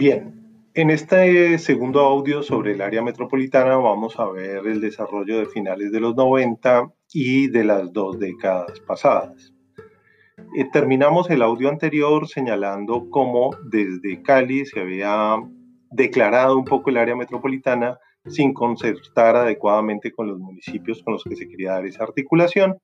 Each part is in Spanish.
Bien, en este segundo audio sobre el área metropolitana vamos a ver el desarrollo de finales de los 90 y de las dos décadas pasadas. Eh, terminamos el audio anterior señalando cómo desde Cali se había declarado un poco el área metropolitana sin concertar adecuadamente con los municipios con los que se quería dar esa articulación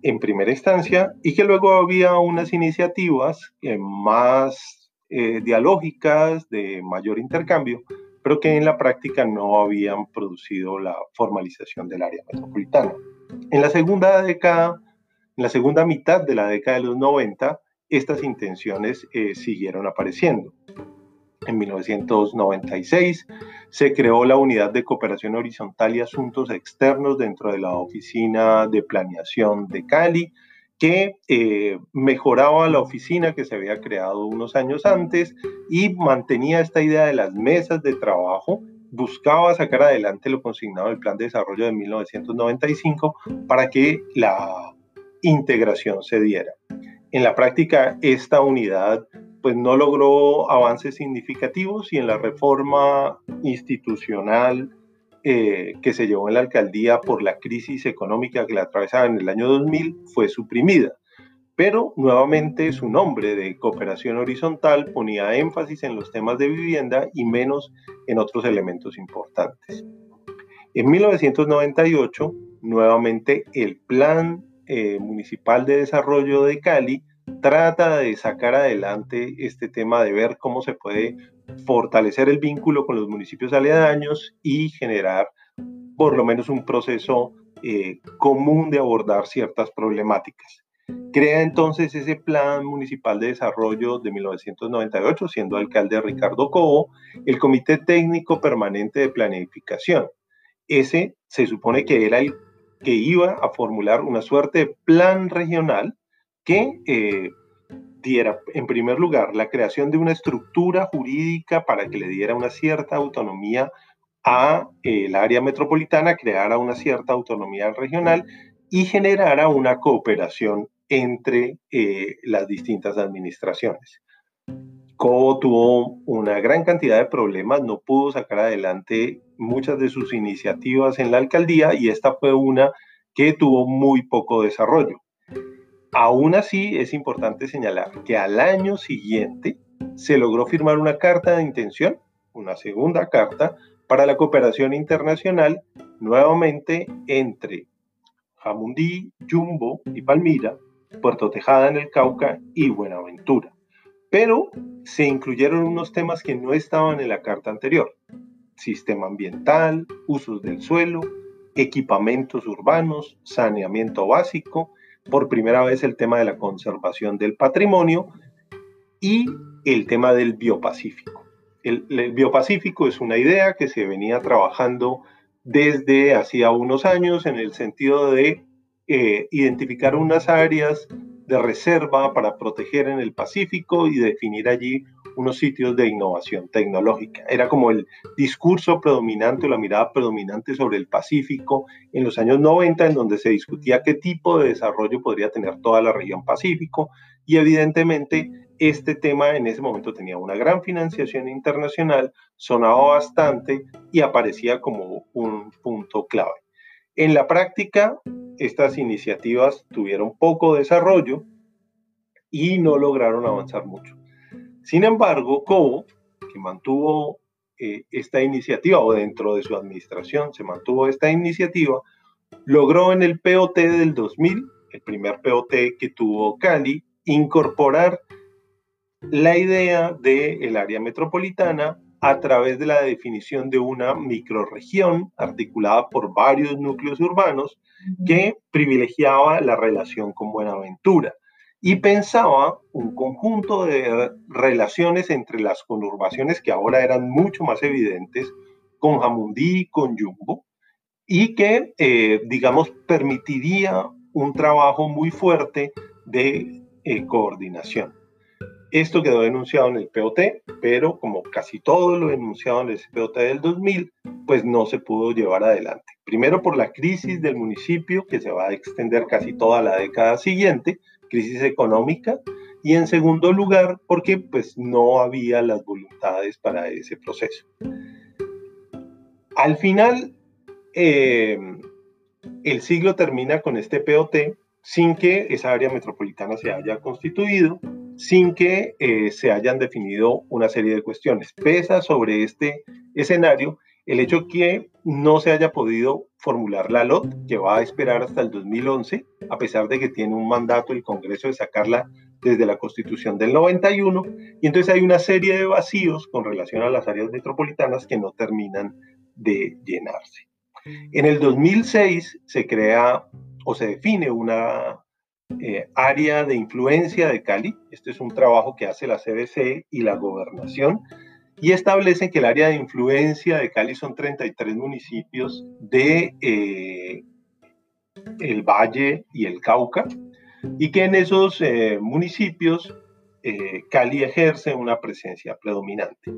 en primera instancia y que luego había unas iniciativas más eh, dialógicas, de mayor intercambio, pero que en la práctica no habían producido la formalización del área metropolitana. En la segunda década, en la segunda mitad de la década de los 90, estas intenciones eh, siguieron apareciendo. En 1996 se creó la Unidad de Cooperación Horizontal y Asuntos Externos dentro de la Oficina de Planeación de Cali, que eh, mejoraba la oficina que se había creado unos años antes y mantenía esta idea de las mesas de trabajo, buscaba sacar adelante lo consignado en el Plan de Desarrollo de 1995 para que la integración se diera. En la práctica, esta unidad pues no logró avances significativos y en la reforma institucional eh, que se llevó en la alcaldía por la crisis económica que la atravesaba en el año 2000 fue suprimida. Pero nuevamente su nombre de cooperación horizontal ponía énfasis en los temas de vivienda y menos en otros elementos importantes. En 1998, nuevamente el Plan eh, Municipal de Desarrollo de Cali trata de sacar adelante este tema de ver cómo se puede fortalecer el vínculo con los municipios aledaños y generar por lo menos un proceso eh, común de abordar ciertas problemáticas. Crea entonces ese Plan Municipal de Desarrollo de 1998, siendo alcalde Ricardo Cobo, el Comité Técnico Permanente de Planificación. Ese se supone que era el que iba a formular una suerte de plan regional que eh, diera, en primer lugar, la creación de una estructura jurídica para que le diera una cierta autonomía a eh, el área metropolitana, creara una cierta autonomía regional y generara una cooperación entre eh, las distintas administraciones. Cobo tuvo una gran cantidad de problemas, no pudo sacar adelante muchas de sus iniciativas en la alcaldía y esta fue una que tuvo muy poco desarrollo. Aún así, es importante señalar que al año siguiente se logró firmar una carta de intención, una segunda carta, para la cooperación internacional, nuevamente entre Jamundí, Jumbo y Palmira, Puerto Tejada en el Cauca y Buenaventura. Pero se incluyeron unos temas que no estaban en la carta anterior. Sistema ambiental, usos del suelo, equipamientos urbanos, saneamiento básico, por primera vez el tema de la conservación del patrimonio y el tema del biopacífico. El, biopacífico es una idea que se venía trabajando desde hacía unos años en el sentido de eh, identificar unas áreas de reserva para proteger en el Pacífico y definir allí unos sitios de innovación tecnológica. Era como el discurso predominante o la mirada predominante sobre el Pacífico en los años 90, en donde se discutía qué tipo de desarrollo podría tener toda la región Pacífico y evidentemente este tema en ese momento tenía una gran financiación internacional, sonaba bastante y aparecía como un punto clave. En la práctica, estas iniciativas tuvieron poco desarrollo y no lograron avanzar mucho. Sin embargo, Cobo, que mantuvo eh, esta iniciativa, o dentro de su administración se mantuvo esta iniciativa, logró en el POT del 2000, el primer POT que tuvo Cali, incorporar la idea del área metropolitana a través de la definición de una microrregión articulada por varios núcleos urbanos que privilegiaba la relación con Buenaventura y pensaba un conjunto de relaciones entre las conurbaciones que ahora eran mucho más evidentes con Jamundí y con Jumbo y que, eh, digamos, permitiría un trabajo muy fuerte de eh, coordinación. Esto quedó denunciado en el POT, pero como casi todo lo denunciado en el POT del 2000, pues no se pudo llevar adelante. Primero por la crisis del municipio, que se va a extender casi toda la década siguiente, crisis económica y en segundo lugar porque pues no había las voluntades para ese proceso. Al final, eh, el siglo termina con este POT sin que esa área metropolitana se haya constituido, sin que eh, se hayan definido una serie de cuestiones. Pesa sobre este escenario el hecho que no se haya podido formular la LOT, que va a esperar hasta el 2011, a pesar de que tiene un mandato el Congreso de sacarla desde la Constitución del 91, y entonces hay una serie de vacíos con relación a las áreas metropolitanas que no terminan de llenarse. En el 2006 se crea o se define una eh, área de influencia de Cali. Este es un trabajo que hace la CBC y la gobernación y establecen que el área de influencia de Cali son 33 municipios de eh, el Valle y el Cauca y que en esos eh, municipios Cali ejerce una presencia predominante.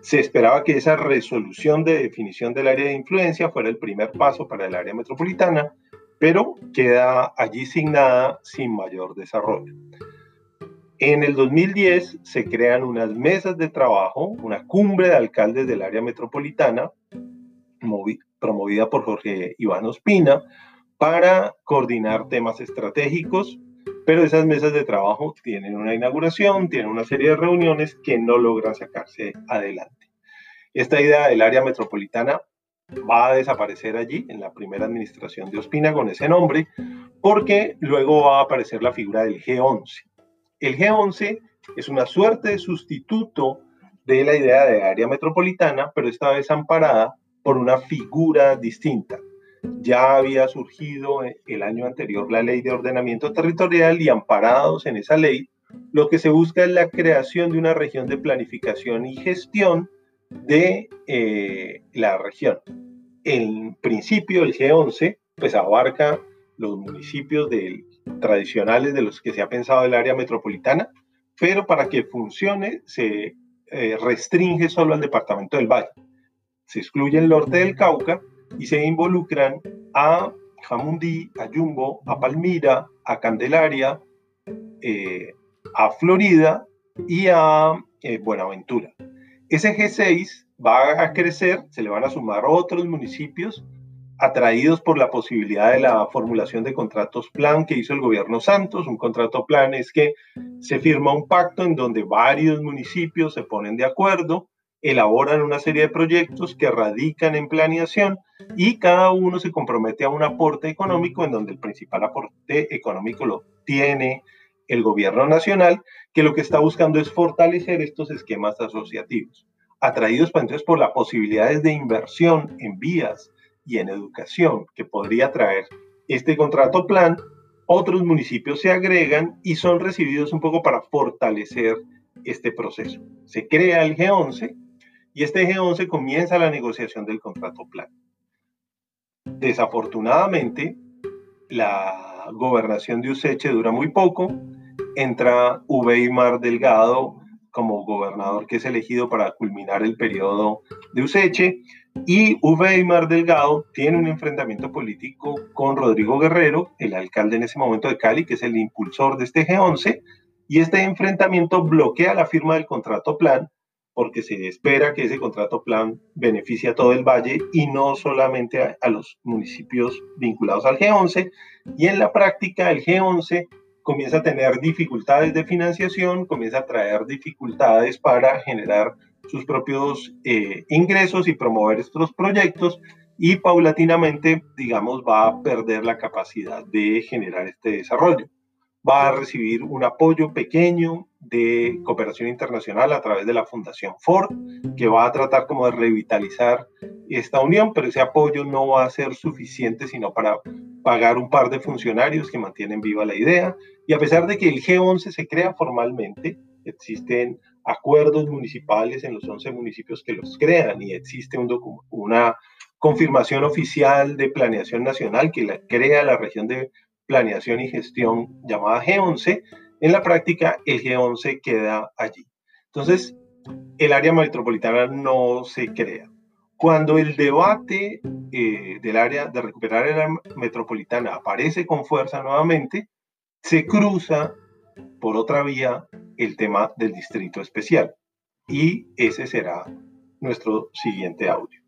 Se esperaba que esa resolución de definición del área de influencia fuera el primer paso para el área metropolitana pero queda allí signada sin mayor desarrollo. En el 2010 se crean unas mesas de trabajo, una cumbre de alcaldes del área metropolitana, promovida por Jorge Iván Ospina, para coordinar temas estratégicos, pero esas mesas de trabajo tienen una inauguración, tienen una serie de reuniones que no logran sacarse adelante. Esta idea del área metropolitana va a desaparecer allí en la primera administración de Ospina con ese nombre, porque luego va a aparecer la figura del G11. El G11 es una suerte de sustituto de la idea de área metropolitana, pero esta vez amparada por una figura distinta. Ya había surgido el año anterior la ley de ordenamiento territorial y amparados en esa ley, lo que se busca es la creación de una región de planificación y gestión de eh, la región. En principio, el G11 pues abarca los municipios tradicionales de los que se ha pensado el área metropolitana, pero para que funcione se eh, restringe solo al departamento del Valle. Se excluye el norte del Cauca y se involucran a Jamundí, a Yumbo, a Palmira, a Candelaria, eh, a Florida y a Buenaventura. Ese G6 va a crecer, se le van a sumar otros municipios atraídos por la posibilidad de la formulación de contratos plan que hizo el gobierno Santos. Un contrato plan es que se firma un pacto en donde varios municipios se ponen de acuerdo, elaboran una serie de proyectos que radican en planeación y cada uno se compromete a un aporte económico en donde el principal aporte económico lo tiene el gobierno nacional, que lo que está buscando es fortalecer estos esquemas asociativos, atraídos pues, entonces por las posibilidades de inversión en vías y en educación que podría traer este contrato plan, otros municipios se agregan y son recibidos un poco para fortalecer este proceso. Se crea el G11 y este G11 comienza la negociación del contrato plan. Desafortunadamente, la gobernación de Useche dura muy poco, entra Mar Delgado como gobernador que es elegido para culminar el periodo de Useche y Mar Delgado tiene un enfrentamiento político con Rodrigo Guerrero, el alcalde en ese momento de Cali, que es el impulsor de este G11, y este enfrentamiento bloquea la firma del contrato plan porque se espera que ese contrato plan beneficie a todo el valle y no solamente a los municipios vinculados al G11. Y en la práctica el G11 comienza a tener dificultades de financiación, comienza a traer dificultades para generar sus propios eh, ingresos y promover estos proyectos y paulatinamente, digamos, va a perder la capacidad de generar este desarrollo. Va a recibir un apoyo pequeño de cooperación internacional a través de la Fundación Ford, que va a tratar como de revitalizar esta unión, pero ese apoyo no va a ser suficiente sino para pagar un par de funcionarios que mantienen viva la idea. Y a pesar de que el G11 se crea formalmente, existen acuerdos municipales en los 11 municipios que los crean y existe un una confirmación oficial de planeación nacional que crea la región de planeación y gestión llamada G11, en la práctica el G11 queda allí. Entonces, el área metropolitana no se crea. Cuando el debate eh, del área de recuperar el área metropolitana aparece con fuerza nuevamente, se cruza por otra vía el tema del distrito especial. Y ese será nuestro siguiente audio.